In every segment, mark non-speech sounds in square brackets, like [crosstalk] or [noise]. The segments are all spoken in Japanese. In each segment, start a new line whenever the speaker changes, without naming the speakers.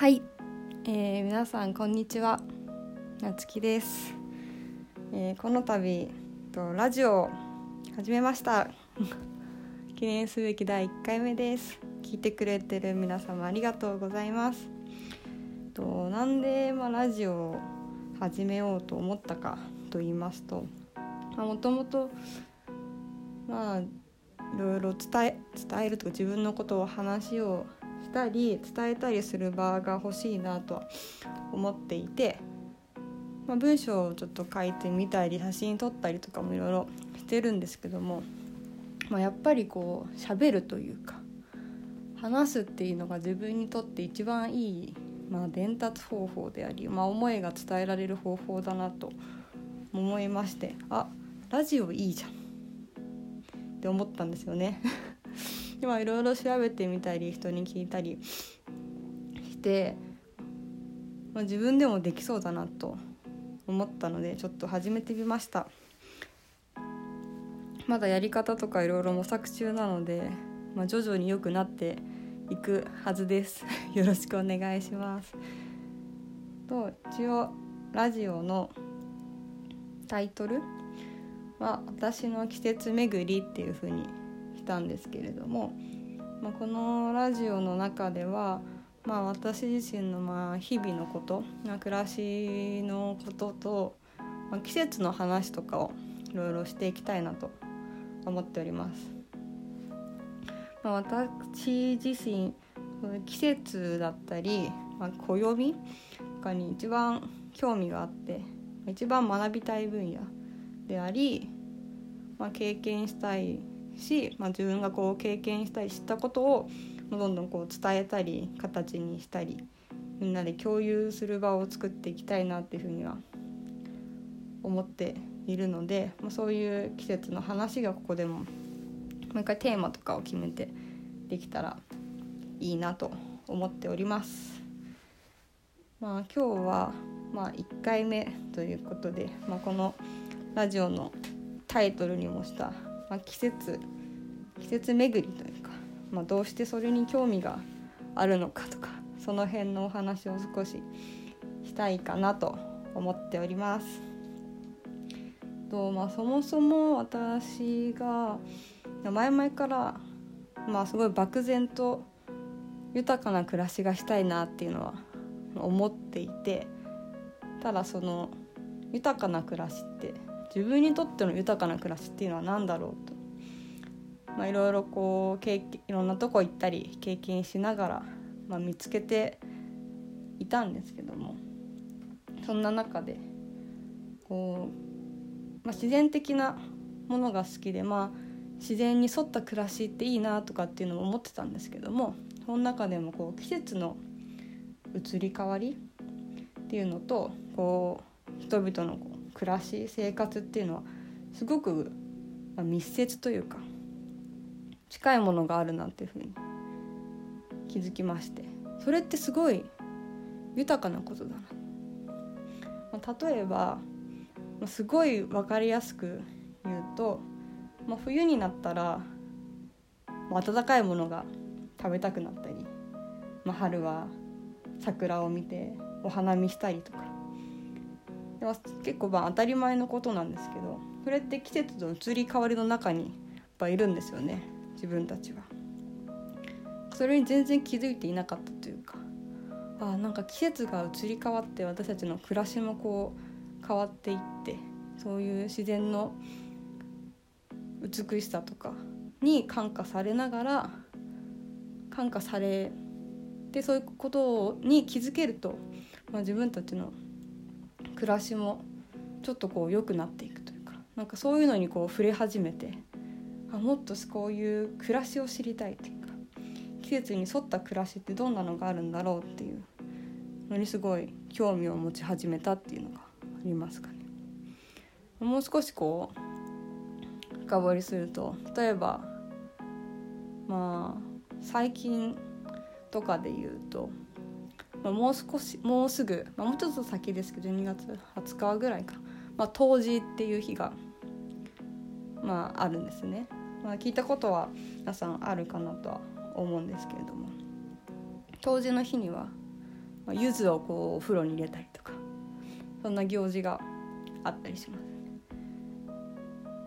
はい、えー、皆さんこんにちは。なつきです、えーこの度とラジオを始めました。[laughs] 記念すべき第1回目です。聞いてくれてる皆様ありがとうございます。となんで、まあ、ラジオを始めようと思ったかと言いますともともとまあいろいろ伝え伝えるとか自分のことを話をしたり伝えたりする場が欲しいなとは思っていて、まあ、文章をちょっと書いてみたり写真撮ったりとかもいろいろしてるんですけども、まあ、やっぱりこう喋るというか話すっていうのが自分にとって一番いい、まあ、伝達方法であり、まあ、思いが伝えられる方法だなと思いましてあラジオいいじゃんって思ったんですよね。今いろいろ調べてみたり人に聞いたりして、まあ、自分でもできそうだなと思ったのでちょっと始めてみました。まだやり方とかいろいろ模索中なので、まあ、徐々に良くなっていくはずです。[laughs] よろしくお願いします。と一応ラジオのタイトルは「私の季節巡り」っていう風にたんですけれども、まあ、このラジオの中では、まあ、私自身のまあ日々のこと、まあ、暮らしのことと、まあ、季節の話とかをいろいろしていきたいなと思っております。まあ、私自身季節だったり、まあ、暦とかに一番興味があって一番学びたい分野であり、まあ、経験したいし、まあ、自分がこう経験したり知ったことをどんどんこう伝えたり形にしたりみんなで共有する場を作っていきたいなっていうふうには思っているので、まあ、そういう季節の話がここでももう一回テーマとかを決めてできたらいいなと思っております。まあ、今日は、まあ、1回目ということで、まあ、このラジオのタイトルにもした、まあ、季節季節巡りというか、まあ、どうしてそれに興味があるのかとかその辺のお話を少ししたいかなと思っております。とまあ、そもそも私が前々から、まあ、すごい漠然と豊かな暮らしがしたいなっていうのは思っていてただその豊かな暮らしって自分にとっての豊かな暮らしっていうのは何だろうと、まあ、いろいろこう経験いろんなとこ行ったり経験しながら、まあ、見つけていたんですけども。そんな中でこう、まあ、自然的なものが好きでまあ自然に沿った暮らしっていいなとかっていうのも思ってたんですけどもその中でもこう季節の移り変わりっていうのとこう人々のこう暮らし生活っていうのはすごく、密接というか近いものがあるなっていうふうに気づきましてそれってすごい豊かなことだな、ま、例えば、ま、すごい分かりやすく言うと、ま、冬になったら、まあ、温かいものが食べたくなったり、ま、春は桜を見てお花見したりとかでも結構まあ当たり前のことなんですけどそれって季節の移り変わりの中にやっぱいるんですよね自分たちは。それに全然気づいていなかったというかあなんか季節が移り変わって私たちの暮らしもこう変わっていってそういう自然の美しさとかに感化されながら感化されでそういうことに気づけると、まあ、自分たちの暮らしもちょっとこう良くなっていくというかなんかそういうのにこう触れ始めてあもっとこういう暮らしを知りたいというか季節に沿った暮らしってどんなのがあるんだろうっていうのにすごい興味を持ち始めたっていうのがありますかね。もう少しこう深掘りすると例えばまあ最近とかで言うと、まあ、もう少しもうすぐ、まあ、もうちょっと先ですけど12月20日ぐらいか、まあ、冬至っていう日が、まあ、あるんですね、まあ、聞いたことは皆さんあるかなとは思うんですけれども。冬至の日にはまあ、柚子をこうお風呂に入れたりとかそんな行事があったりします。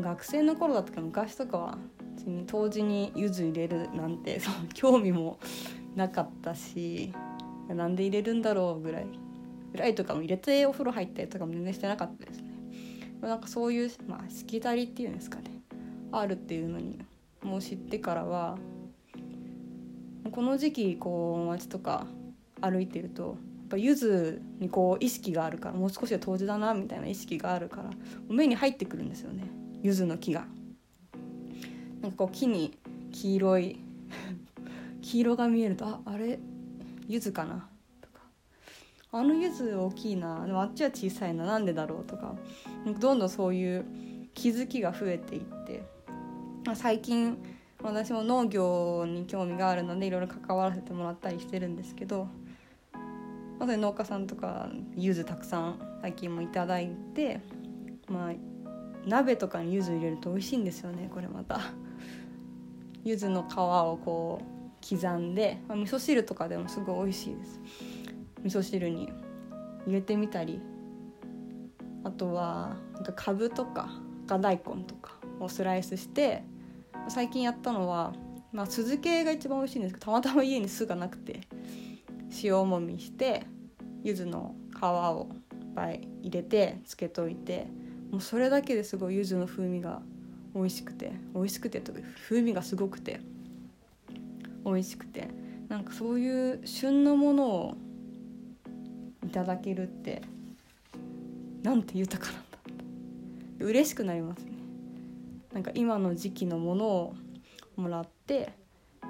学生の頃だったか昔とかは別に当時に柚子入れるなんてそう興味もなかったしなんで入れるんだろうぐらい。ぐらいとかも入れてお風呂入ったりとかも全然してなかったですね。なんかそういう、まあ、しきたりっていうんですかね。あるっていうのにもう知ってからはこの時期こう街とか歩いてるとやっぱ柚子にこう意識があるからもう少しで冬至だなみたいな意識があるから目に入ってくるんですよね。柚子の木が。なんかこう木に黄色い [laughs] 黄色が見えるとああれ？柚子かな？とか。あの柚子大きいな。でもあっちは小さいな。なんでだろう？とか。どんどんそういう気づきが増えていって。最近私も農業に興味があるのでいろいろ関わらせてもらったりしてるんですけど。農家さんとか柚子たくさん最近も頂いて。まあ鍋とかに柚子入れると美味しいんですよねこれまた。[laughs] 柚子の皮をこう刻んで、まあ、味噌汁とかでもすごい美味しいです。味噌汁に入れてみたりあとはなんかかぶとか赤大根とかをスライスして最近やったのは、まあ、酢漬けが一番美味しいんですけどたまたま家に酢がなくて塩もみして柚子の皮をいっぱい入れて漬けといてもうそれだけですごい柚子の風味が美味しくて美味しくてとか風味がすごくて。美味しくてなんかそういう旬のものをいただけるってなんて豊かなんだって。嬉しくなりますね。なんか今の時期のものをもらって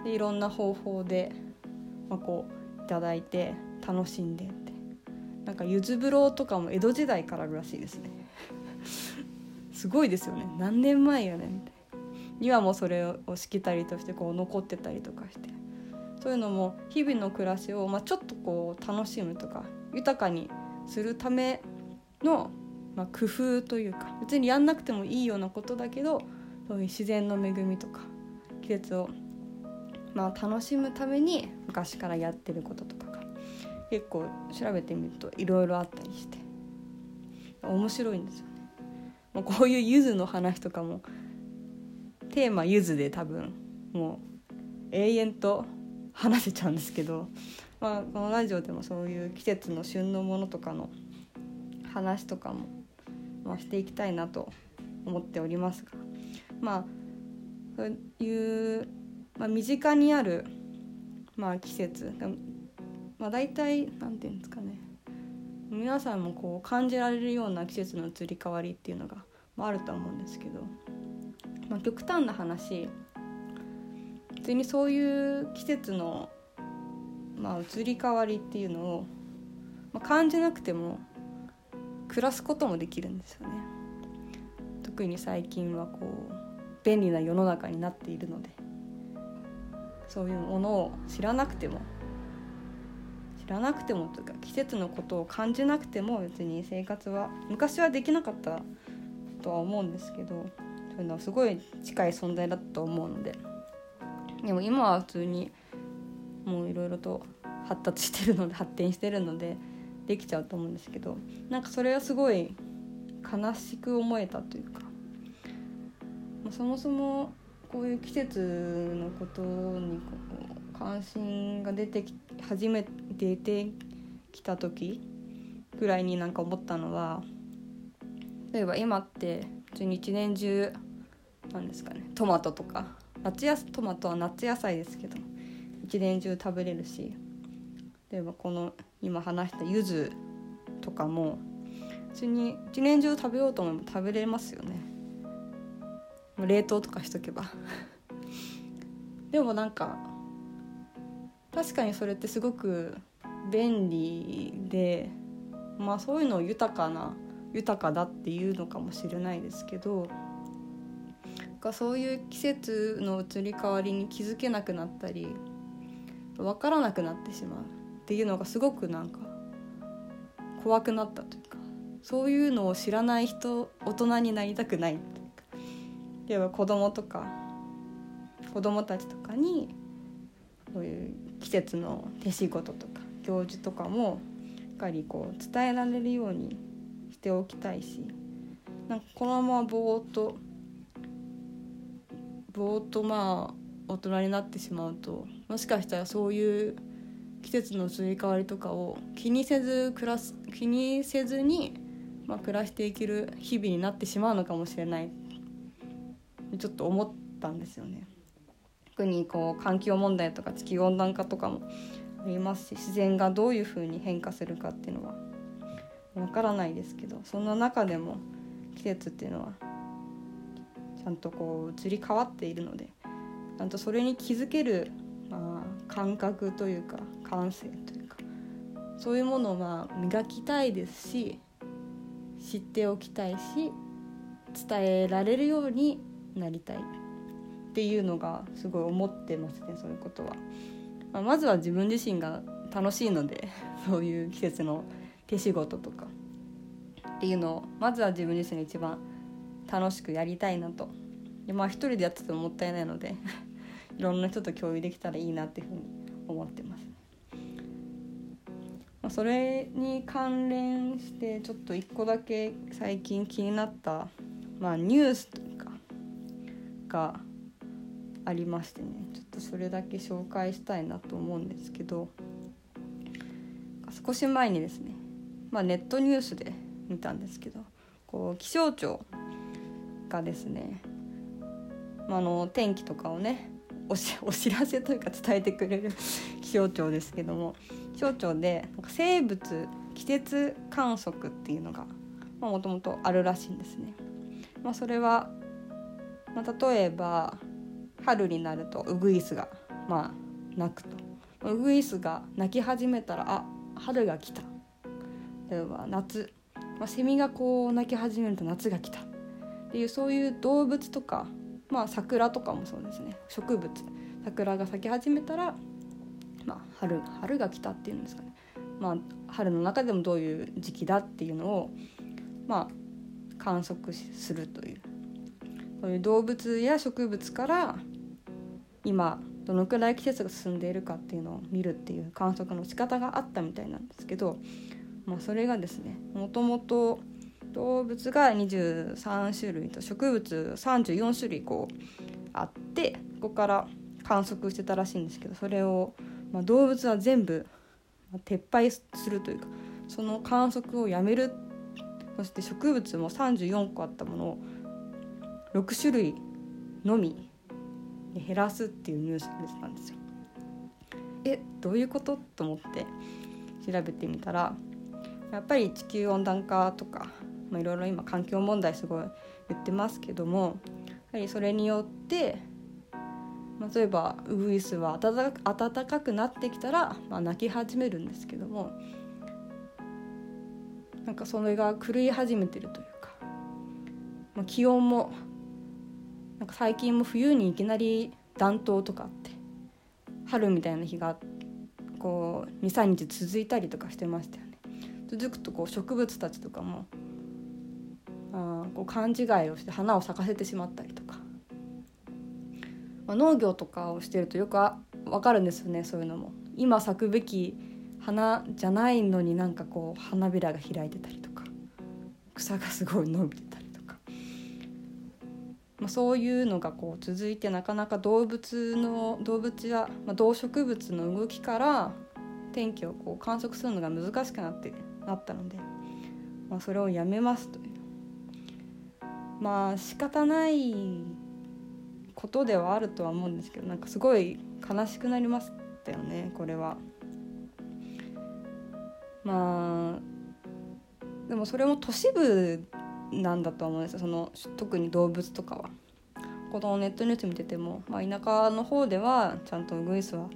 でいろんな方法で、まあ、こういただいて楽しんでって。なんか柚子風呂とかも江戸時代かららしいですね。すごいですよね。何年前やねんって。今もそれをしきたりとしてこう残ってたりとかしてそういうのも日々の暮らしを、まあ、ちょっとこう楽しむとか豊かにするための、まあ、工夫というか別にやんなくてもいいようなことだけどそういう自然の恵みとか季節を、まあ、楽しむために昔からやってることとか結構調べてみるといろいろあったりして面白いんですよね。もうこういうゆずの話とかもテーマゆずで多分もう永遠と話せちゃうんですけど、まあ、このラジオでもそういう季節の旬のものとかの話とかも、まあ、していきたいなと思っておりますがまあそういう、まあ、身近にある、まあ、季節まあ、大体なんていうんですかね皆さんもこう感じられるような季節の移り変わりっていうのが、まあ、あるとは思うんですけど、まあ、極端な話別にそういう季節の、まあ、移り変わりっていうのを、まあ、感じなくても暮らすこともできるんですよね。特に最近はこう便利な世の中になっているのでそういうものを知らなくても知らなくてもというか季節のことを感じなくても別に生活は昔はできなかったとは思うんですけどそういうのはすごい近い存在だと思うので。でも今は普通にもういろいろと発達してるので発展してるのでできちゃうと思うんですけど。なんかそれはすごい悲しく思えたというか。まあそもそもこういう季節のことに関心が出てき初めて出てきた時ぐらいになんか思ったのは例えば今って普通に一年中なんですかね。トマトとか。夏やトマトは夏野菜ですけど。一年中食べれるし。例えばこの今話した柚子とかも普通に一年中食べようと思えば食べれますよね。冷凍とかしとけば。[laughs] でもなんか確かにそれってすごく便利でまあそういうのを豊かな豊かだっていうのかもしれないですけどそういう季節の移り変わりに気づけなくなったり分からなくなってしまうっていうのがすごくなんか怖くなったというかそういうのを知らない人大人になりたくないというか。例えば子供とか子供たちとかにそういう季節の手仕事とか教授とかもしっかりこう伝えられるようにしておきたいしなんかこのままぼーっとぼーっとまあ大人になってしまうともしかしたらそういう季節の移り変わりとかを気にせず暮らす気にせずに、まあ、暮らしていける日々になってしまうのかもしれないちょっと思ったんですよね。特にこう環境問題とか地球温暖化とかもありますし自然がどういうふうに変化するかっていうのはわからないですけどそんな中でも季節っていうのはゃんとこう移り変わっているのでちゃんとそれに気づける、まあ、感覚というか感性というかそういうものをまあ磨きたいですし知っておきたいし伝えられるようになりたいっていうのがすごい思ってますねそういうことは。まあ、まずは自分自身が楽しいので [laughs] そういう季節の手仕事とかっていうのをまずは自分自身が一番楽しくやりたいなとでまあ一人でやっててももったいないので [laughs] いろんな人と共有できたらいいなっていうふうに思ってます。まあ、それに関連してちょっと一個だけ最近気になった、まあ、ニュースというかがありましてねちょっとそれだけ紹介したいなと思うんですけど少し前にですね、まあ、ネットニュースで見たんですけどこう気象庁がですね、まあ、の天気とかをねおし [laughs] お知らせというか伝えてくれる [laughs] 気象庁ですけども気象庁でなんか生物季節観測っていうのがもともとあるらしいんですね。まあ、それは、まあ、例えば春になるとウグイスがまあ鳴くと。ウグイスが鳴き始めたらあ春が来た。例えば夏。まあ、セミがこう鳴き始めると夏が来た。っていうそういう動物とか、まあ、桜とかもそうですね。植物。桜が咲き始めたら、まあ、春春が来たっていうんですかね、まあ、春の中でもどういう時期だっていうのを、まあ、観測するという。そういう動物や植物から今どのくらい季節が進んでいるかっていうのを見るっていう観測の仕方があったみたいなんですけどまあ、それがですねもともと動物が23種類と植物34種類こうあってここから観測してたらしいんですけどそれを、まあ、動物は全部撤廃するというかその観測をやめるそして植物も34個あったものを6種類のみ減らすっていうニュースなんですよ。えどういうこと？と思って調べてみたらやっぱり地球温暖化とかいろいろ今環境問題すごい言ってますけどもやはりそれによって例えばウグイスは暖かくなってきたら、まあ、鳴き始めるんですけどもなんかそれが狂い始めてるというか、まあ、気温もなんか最近も冬にいきなり暖冬とかって春みたいな日がこう23日続いたりとかしてましたよね。続くとこう植物たちとかもこう勘違いをして花を咲かせてしまったりとか、まあ、農業とかをしてるとよく分かるんですよねそういうのも。今咲くべき花じゃないのになんかこう花びらが開いてたりとか。草がすごい伸びてたりとか、まあ、そういうのがこう続いてなかなか動物の動物や、まあ、動植物の動きから天気をこう観測するのが難しくなってなったので、まあ、それをやめますという。まあ仕方ないことではあるとは思うんですけどなんかすごい悲しくなりましたよねこれは。まあでもそれも都市部なんだと思うんですその特に動物とかは。このネットニュース見てても、まあ、田舎の方ではちゃんとウグイスは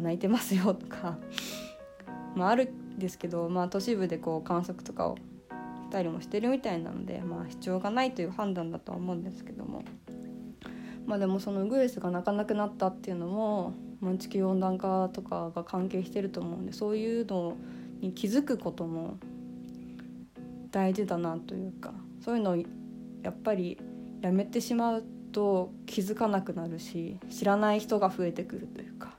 泣いてますよとか、まあ、あるんですけど、まあ、都市部でこう観測とかをたりもしてるみたいなので、まあ、必要がないという判断だとは思うんですけども、まあ、でもそのウグイスが鳴かなくなったっていうのも、まあ、地球温暖化とかが関係してると思うんでそういうのに気づくことも大事だなというかそういうのをやっぱりやめてしまうと気づかなくなるし知らない人が増えてくるというか。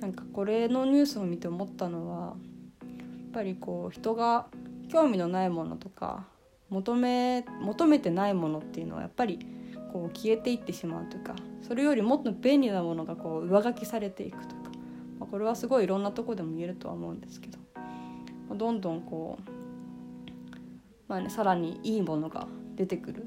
なんかこれのニュースを見て思ったのはやっぱりこう人が興味のないものとか求め求めてないものっていうのはやっぱりこう消えていってしまうというかそれよりもっと便利なものがこう上書きされていくというか、まあ、これはすごいいろんなとこでも言えるとは思うんですけど、まあ、どんどんこう、まあね、さらにいいものが出てくる。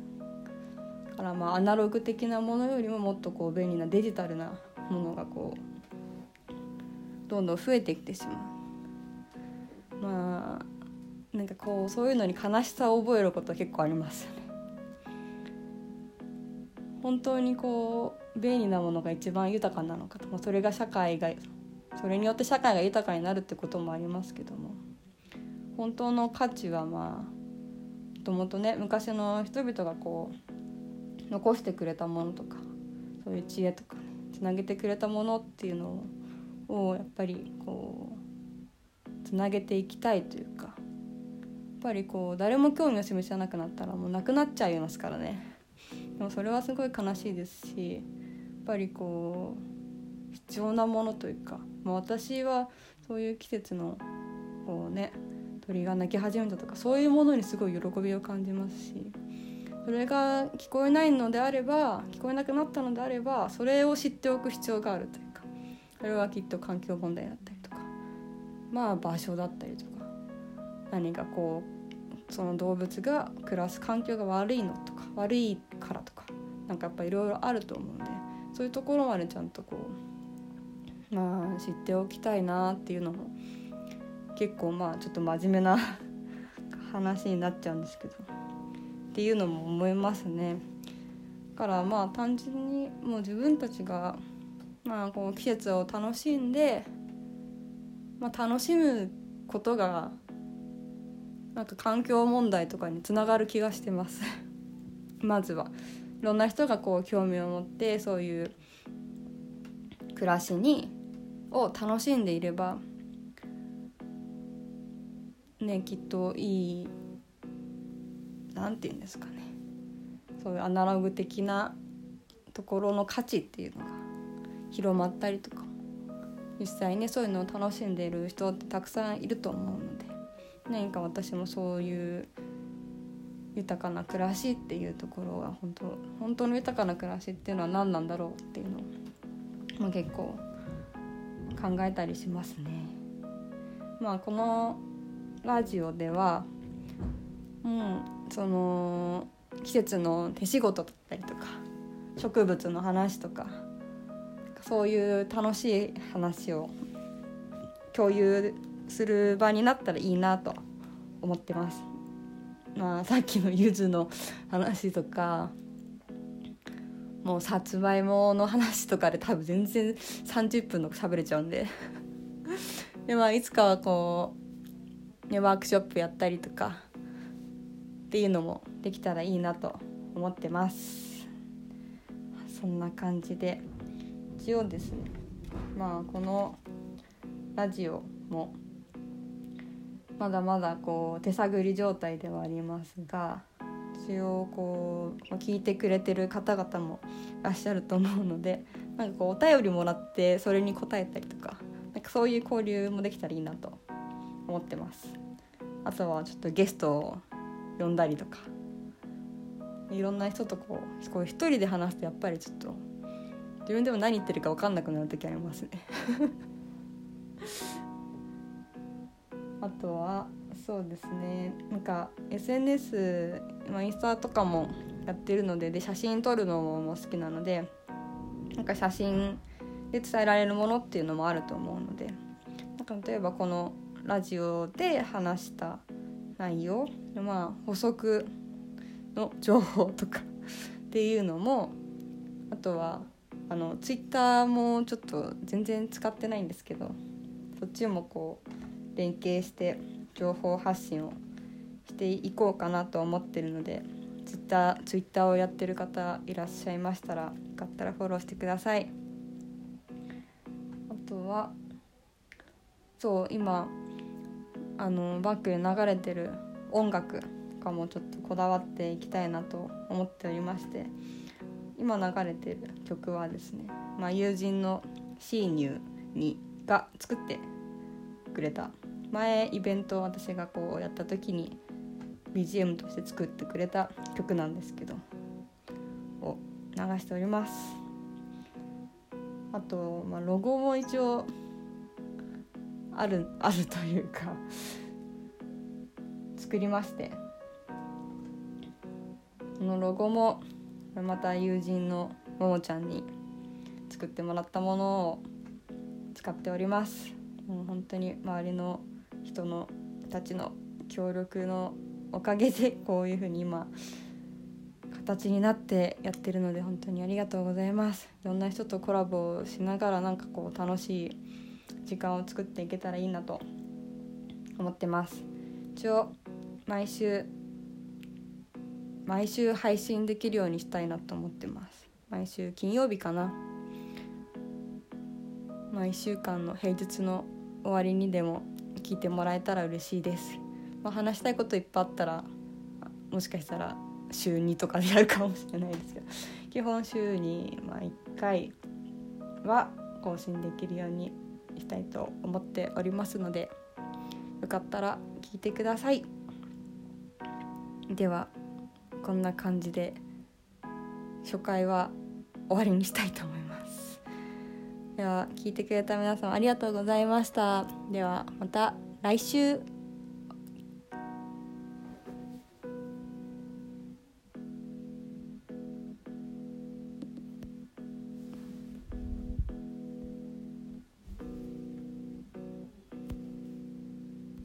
からまあアナログ的なものよりももっとこう便利なデジタルなものがこうどんどん増えてきてしまう。まあなんかこうそういうのに悲しさを覚えること結構ありますよね。本当にこう便利なものが一番豊かなのかと、まあ、それが社会がそれによって社会が豊かになるってこともありますけども本当の価値はまあもともとね昔の人々がこう残してくれたものとかそういう知恵とかねつなげてくれたものっていうのをやっぱりこうつなげていきたいというかぱりこう誰も興味を示さなくなったらもうなくなっちゃいますからね。でもそれはすごい悲しいですしやっぱりこう必要なものというか、まあ、私はそういう季節のこうね鳥が鳴き始めたとかそういうものにすごい喜びを感じますしそれが聞こえないのであれば聞こえなくなったのであればそれを知っておく必要があるというかそれはきっと環境問題だったりとかまあ場所だったりとか何かこうその動物が暮らす環境が悪いのとか悪いからとかなんかやっぱいろいろあると思うんでそういうところまでちゃんとこうまあ知っておきたいなっていうのも結構まあちょっと真面目な [laughs] 話になっちゃうんですけどっていうのも思いますね。からまあ単純にもう自分たちがまあこう季節を楽しんで、まあ、楽しむことがなんか環境問題とかにつながる気がしてます。[laughs] まずは。いろんな人がこう興味を持ってそういう暮らしにを楽しんでいればねきっといいなんて言うんですかね。そういうアナログ的なところの価値っていうのが広まったりとか。実際ねそういうのを楽しんでいる人ってたくさんいると思うので。何か私もそういう豊かな暮らしっていうところが本当本当の豊かな暮らしっていうのは何なんだろうっていうのを、まあ、結構考えたりしますね。まあこのラジオではうんその季節の手仕事だったりとか植物の話とかそういう楽しい話を共有する場になったらいいなと思ってます。まあ、さっきのゆずの話とかもうさつまいもの話とかで多分全然30分の喋れちゃうんで。[laughs] でまあいつかはこう、ね、ワークショップやったりとかっていうのもできたらいいなと思ってます。そんな感じで。一応ですね。まあこのラジオもまだまだこう手探り状態ではありますが一応こう聞いてくれてる方々もいらっしゃると思うので [laughs] なんかこうお便りもらってそれに答えたりとかなんかそういう交流もできたらいいなと思ってます。あとはちょっとゲストを呼んだりとかいろんな人とこうこう一人で話すとやっぱりちょっと自分でも何言ってるか分かんなくなる時ありますね。[laughs] あとはそうですね。なんか SNS、ま、インスタとかもやってるのでで写真撮るのも好きなのでなんか写真で伝えられるものっていうのもあると思うのでなんか例えばこのラジオで話した内容まあ補足の情報とか [laughs] っていうのもあとはあのツイッターもちょっと全然使ってないんですけどそっちもこう連携して情報発信をしていこうかなと思ってるのでツイッターツイッターをやってる方いらっしゃいましたらよかったらフォローしてください。あとはそう今あのバックで流れてる音楽とかもちょっとこだわっていきたいなと思っておりまして今流れてる曲はですね、まあ、友人の「シーニュー」にが作ってくれた前イベントを私がこうやった時に BGM として作ってくれた曲なんですけどを流しております。あと、まあ、ロゴも一応ある [laughs] あるというか作りましてこのロゴもまた友人のももちゃんに作ってもらったものを使っております。もう本当に周りの人のたちの協力のおかげでこういうふうに今形になってやってるので本当にありがとうございます。いろんな人とコラボしながらなんかこう楽しい時間を作っていけたらいいなと思ってます。一応毎週毎週配信できるようにしたいなと思ってます。毎週金曜日かな。まあ、1週間の平日の終わりにでも聞いてもらえたら嬉しいです、まあ、話したいこといっぱいあったらもしかしたら週2とかでやるかもしれないですけど。基本週にまあ1回は更新できるようにしたいと思っておりますのでよかったら聞いてください。ではこんな感じで初回は終わりにしたいと思います。では聞いてくれた皆さんありがとうございました。ではまた来週。